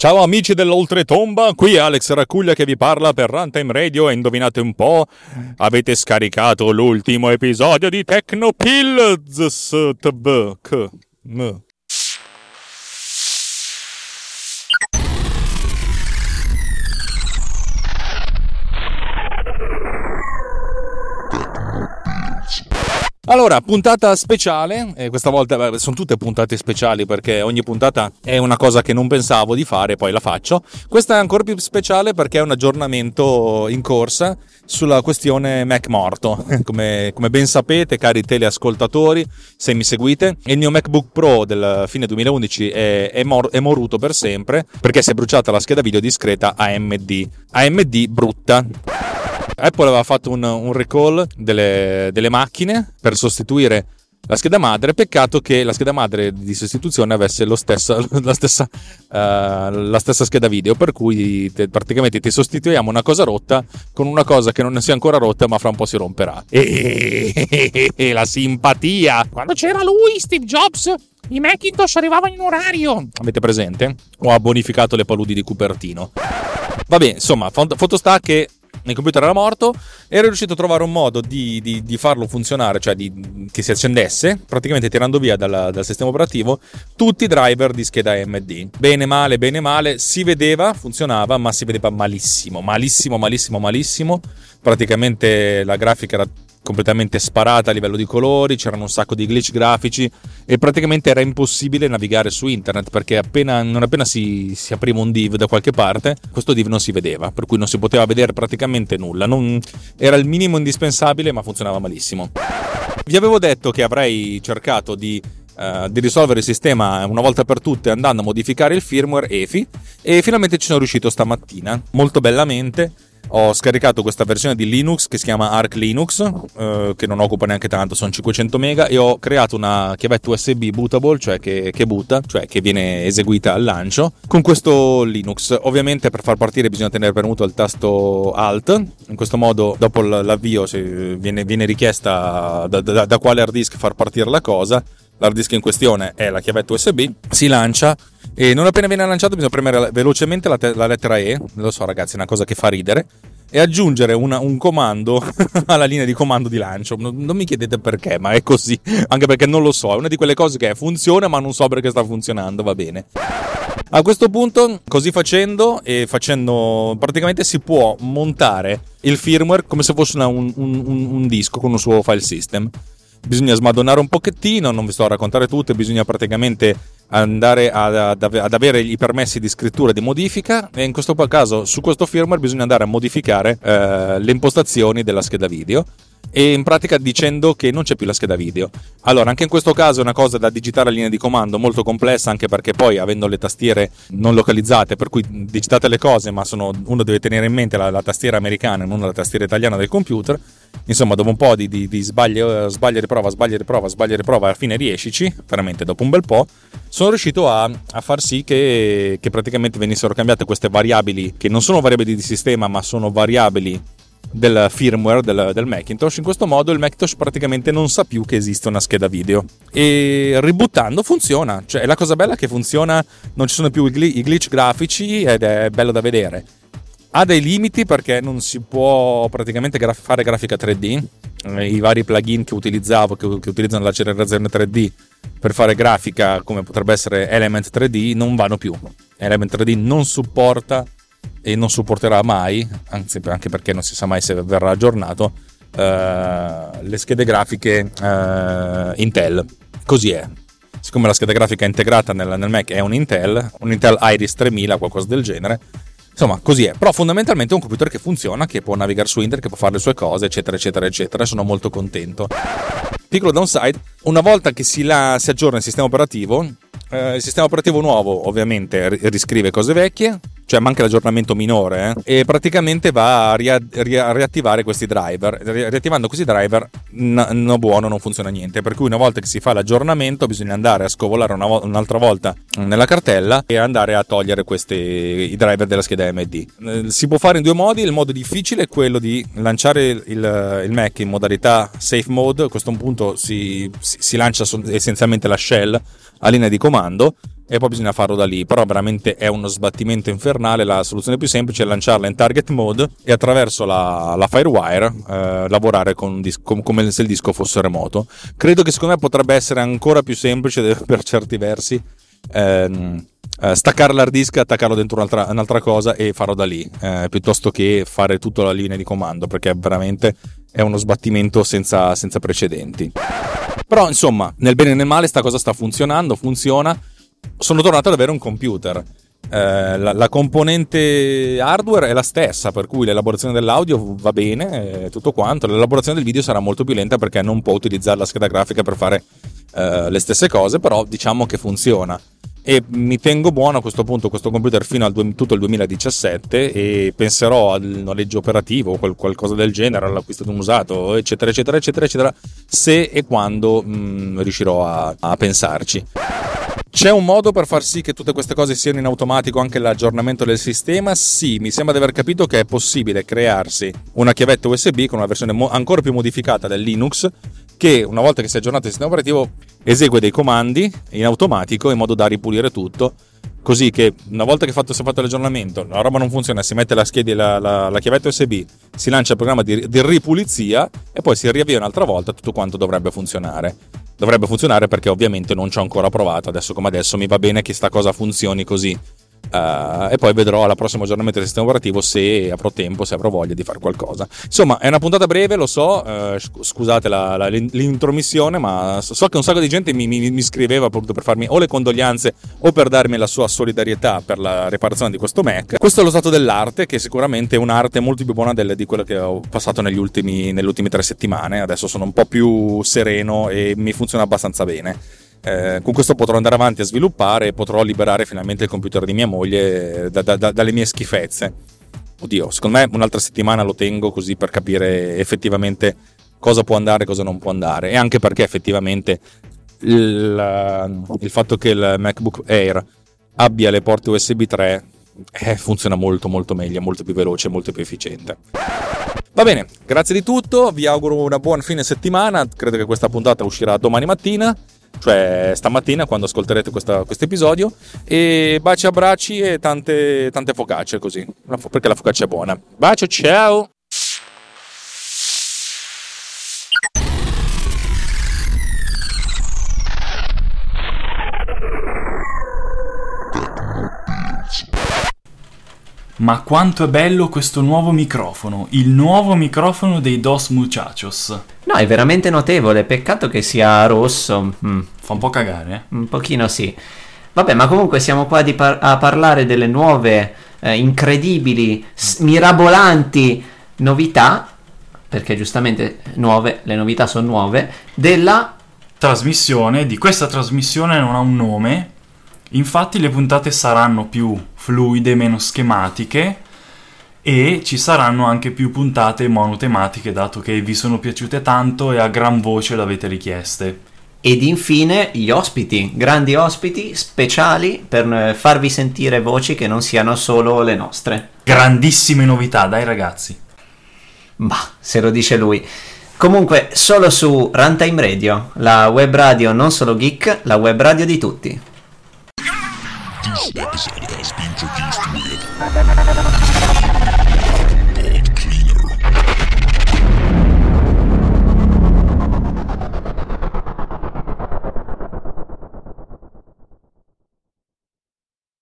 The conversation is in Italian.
Ciao amici dell'oltretomba, qui Alex Racuglia che vi parla per Runtime Radio e indovinate un po', avete scaricato l'ultimo episodio di Technopills Allora, puntata speciale, e questa volta beh, sono tutte puntate speciali perché ogni puntata è una cosa che non pensavo di fare, poi la faccio. Questa è ancora più speciale perché è un aggiornamento in corsa sulla questione Mac morto. Come, come ben sapete, cari teleascoltatori, se mi seguite, il mio MacBook Pro del fine 2011 è, è, mor- è moruto per sempre perché si è bruciata la scheda video discreta AMD. AMD brutta. Apple aveva fatto un, un recall delle, delle, macchine per sostituire la scheda madre. Peccato che la scheda madre di sostituzione avesse stesso, la, stessa, uh, la, stessa, scheda video, per cui te, praticamente ti sostituiamo una cosa rotta con una cosa che non sia ancora rotta, ma fra un po' si romperà. E, la simpatia! Quando c'era lui, Steve Jobs, i Macintosh arrivavano in orario. Avete presente? Ho abbonificato le paludi di Cupertino. Vabbè, insomma, foto sta che il computer era morto, ero riuscito a trovare un modo di, di, di farlo funzionare, cioè di, che si accendesse, praticamente tirando via dal, dal, sistema operativo tutti i driver di scheda AMD. Bene, male, bene, male, si vedeva, funzionava, ma si vedeva malissimo, malissimo, malissimo, malissimo. Praticamente la grafica era completamente sparata a livello di colori, c'erano un sacco di glitch grafici e praticamente era impossibile navigare su internet perché appena, non appena si, si, apriva un div da qualche parte, questo div non si vedeva, per cui non si poteva vedere praticamente nulla. Non, era il minimo indispensabile ma funzionava malissimo. Vi avevo detto che avrei cercato di Uh, di risolvere il sistema una volta per tutte andando a modificare il firmware EFI e finalmente ci sono riuscito stamattina molto bellamente ho scaricato questa versione di Linux che si chiama Arc Linux, eh, che non occupa neanche tanto, sono 500 mega, e ho creato una chiavetta USB bootable, cioè che, che butta, cioè che viene eseguita al lancio, con questo Linux. Ovviamente per far partire bisogna tenere premuto il tasto Alt, in questo modo dopo l'avvio viene, viene richiesta da, da, da quale hard disk far partire la cosa, l'hard disk in questione è la chiavetta USB, si lancia e non appena viene lanciato bisogna premere velocemente la, te- la lettera E, lo so ragazzi è una cosa che fa ridere, e aggiungere una, un comando alla linea di comando di lancio. Non, non, mi chiedete perché, ma è così. Anche perché non lo so. È una di quelle cose che funziona, ma non so perché sta funzionando. Va bene. A questo punto, così facendo, e facendo praticamente si può montare il firmware come se fosse una, un, un, un disco con un suo file system bisogna smadonnare un pochettino, non vi sto a raccontare tutto, bisogna praticamente andare ad, ad, avere i permessi di scrittura e di modifica e in questo caso su questo firmware bisogna andare a modificare eh, le impostazioni della scheda video e in pratica dicendo che non c'è più la scheda video. Allora, anche in questo caso è una cosa da digitare a linea di comando molto complessa, anche perché poi avendo le tastiere non localizzate, per cui digitate le cose, ma sono, uno deve tenere in mente la, la tastiera americana e non la tastiera italiana del computer. Insomma, dopo un po' di, di, di sbaglio, sbaglio, riprova, sbaglio, riprova, sbaglio, riprova, alla fine riescici, veramente dopo un bel po', sono riuscito a, a far sì che, che praticamente venissero cambiate queste variabili, che non sono variabili di sistema, ma sono variabili del firmware del, del, Macintosh. In questo modo il Macintosh praticamente non sa più che esiste una scheda video. E ributtando funziona. Cioè, la cosa bella è che funziona, non ci sono più i, gl- i glitch grafici ed è bello da vedere. Ha dei limiti perché non si può praticamente graf- fare grafica 3D. Eh, I vari plugin che utilizzavo, che, che utilizzano l'accelerazione 3D per fare grafica, come potrebbe essere Element 3D, non vanno più. Element 3D non supporta e non supporterà mai, anzi anche perché non si sa mai se verrà aggiornato, eh, le schede grafiche eh, Intel. Così è. Siccome la scheda grafica integrata nel, nel Mac è un Intel, un Intel Iris 3000, qualcosa del genere, Insomma, così è. Però fondamentalmente è un computer che funziona, che può navigare su internet, che può fare le sue cose, eccetera, eccetera, eccetera. Sono molto contento. Piccolo downside, una volta che si, la, si aggiorna il sistema operativo, eh, il sistema operativo nuovo ovviamente riscrive cose vecchie, cioè manca l'aggiornamento minore, eh, e praticamente va a, ria- ria- riattivare questi driver. Riattivando questi driver, n- no buono, non funziona niente. Per cui una volta che si fa l'aggiornamento, bisogna andare a scovolare vo- un'altra volta nella cartella e andare a togliere questi, i driver della scheda AMD. Eh, si può fare in due modi. Il modo difficile è quello di lanciare il, il Mac in modalità safe mode. A questo punto si, si, si lancia essenzialmente la shell a linea di comando e poi bisogna farlo da lì. Però veramente è uno sbattimento infernale. La soluzione più semplice è lanciarla in target mode e attraverso la, la Firewire eh, lavorare dis- com- come se il disco fosse remoto. Credo che secondo me potrebbe essere ancora più semplice per certi versi. Ehm, eh, staccare l'hard disk, attaccarlo dentro un'altra, un'altra cosa e farlo da lì, eh, piuttosto che fare tutta la linea di comando, perché veramente è uno sbattimento senza, senza precedenti. Però insomma, nel bene e nel male sta cosa sta funzionando, funziona. Sono tornato ad avere un computer. Eh, la, la, componente hardware è la stessa, per cui l'elaborazione dell'audio va bene, eh, tutto quanto. L'elaborazione del video sarà molto più lenta perché non può utilizzare la scheda grafica per fare eh, le stesse cose, però diciamo che funziona e mi tengo buono a questo punto questo computer fino al tutto il 2017 e penserò al noleggio operativo o qual- qualcosa del genere, all'acquisto di un usato, eccetera, eccetera, eccetera, eccetera, se e quando mh, mm, riuscirò a, a pensarci. C'è un modo per far sì che tutte queste cose siano in automatico anche l'aggiornamento del sistema? Sì, mi sembra di aver capito che è possibile crearsi una chiavetta USB con una versione mo- ancora più modificata del Linux che una volta che si è aggiornato il sistema operativo esegue dei comandi in automatico in modo da ripulire tutto così che una volta che fatto, si è fatto l'aggiornamento la roba non funziona si mette la, scheda, la, la, la chiavetta USB si lancia il programma di, di ripulizia e poi si riavvia un'altra volta tutto quanto dovrebbe funzionare dovrebbe funzionare perché ovviamente non ci ho ancora provato. Adesso come adesso mi va bene che sta cosa funzioni così Uh, e poi vedrò alla prossima aggiornamento del sistema operativo se avrò tempo, se avrò voglia di fare qualcosa. Insomma, è una puntata breve, lo so, uh, scusate la, la, l'intromissione, ma so che un sacco di gente mi, mi, mi scriveva appunto per farmi o le condoglianze o per darmi la sua solidarietà per la riparazione di questo Mac. Questo è lo stato dell'arte, che sicuramente è un'arte molto più buona del, di quella che ho passato negli ultimi, nelle ultime tre settimane. Adesso sono un po' più sereno e mi funziona abbastanza bene. Eh, con questo potrò andare avanti a sviluppare e potrò liberare finalmente il computer di mia moglie eh, da, da, da, dalle mie schifezze. Oddio, secondo me un'altra settimana lo tengo così per capire effettivamente cosa può andare e cosa non può andare. E anche perché effettivamente il, il fatto che il MacBook Air abbia le porte USB 3 eh, funziona molto molto meglio, molto più veloce, molto più efficiente. Va bene, grazie di tutto, vi auguro una buona fine settimana, credo che questa puntata uscirà domani mattina cioè stamattina quando ascolterete questo episodio. E baci abbracci e tante, tante focacce così. Perché la focaccia è buona. Bacio ciao Ma quanto è bello questo nuovo microfono, il nuovo microfono dei Dos Muchachos. No, è veramente notevole, peccato che sia rosso. Mm. Fa un po' cagare, eh? Un pochino sì. Vabbè, ma comunque siamo qua par- a parlare delle nuove, eh, incredibili, s- mirabolanti novità, perché giustamente nuove, le novità sono nuove, della trasmissione, di questa trasmissione non ha un nome, Infatti le puntate saranno più fluide, meno schematiche e ci saranno anche più puntate monotematiche dato che vi sono piaciute tanto e a gran voce l'avete richieste. Ed infine gli ospiti, grandi ospiti speciali per eh, farvi sentire voci che non siano solo le nostre. Grandissime novità, dai ragazzi. Ma se lo dice lui. Comunque, solo su Runtime Radio, la web radio non solo geek, la web radio di tutti. This episode has been produced with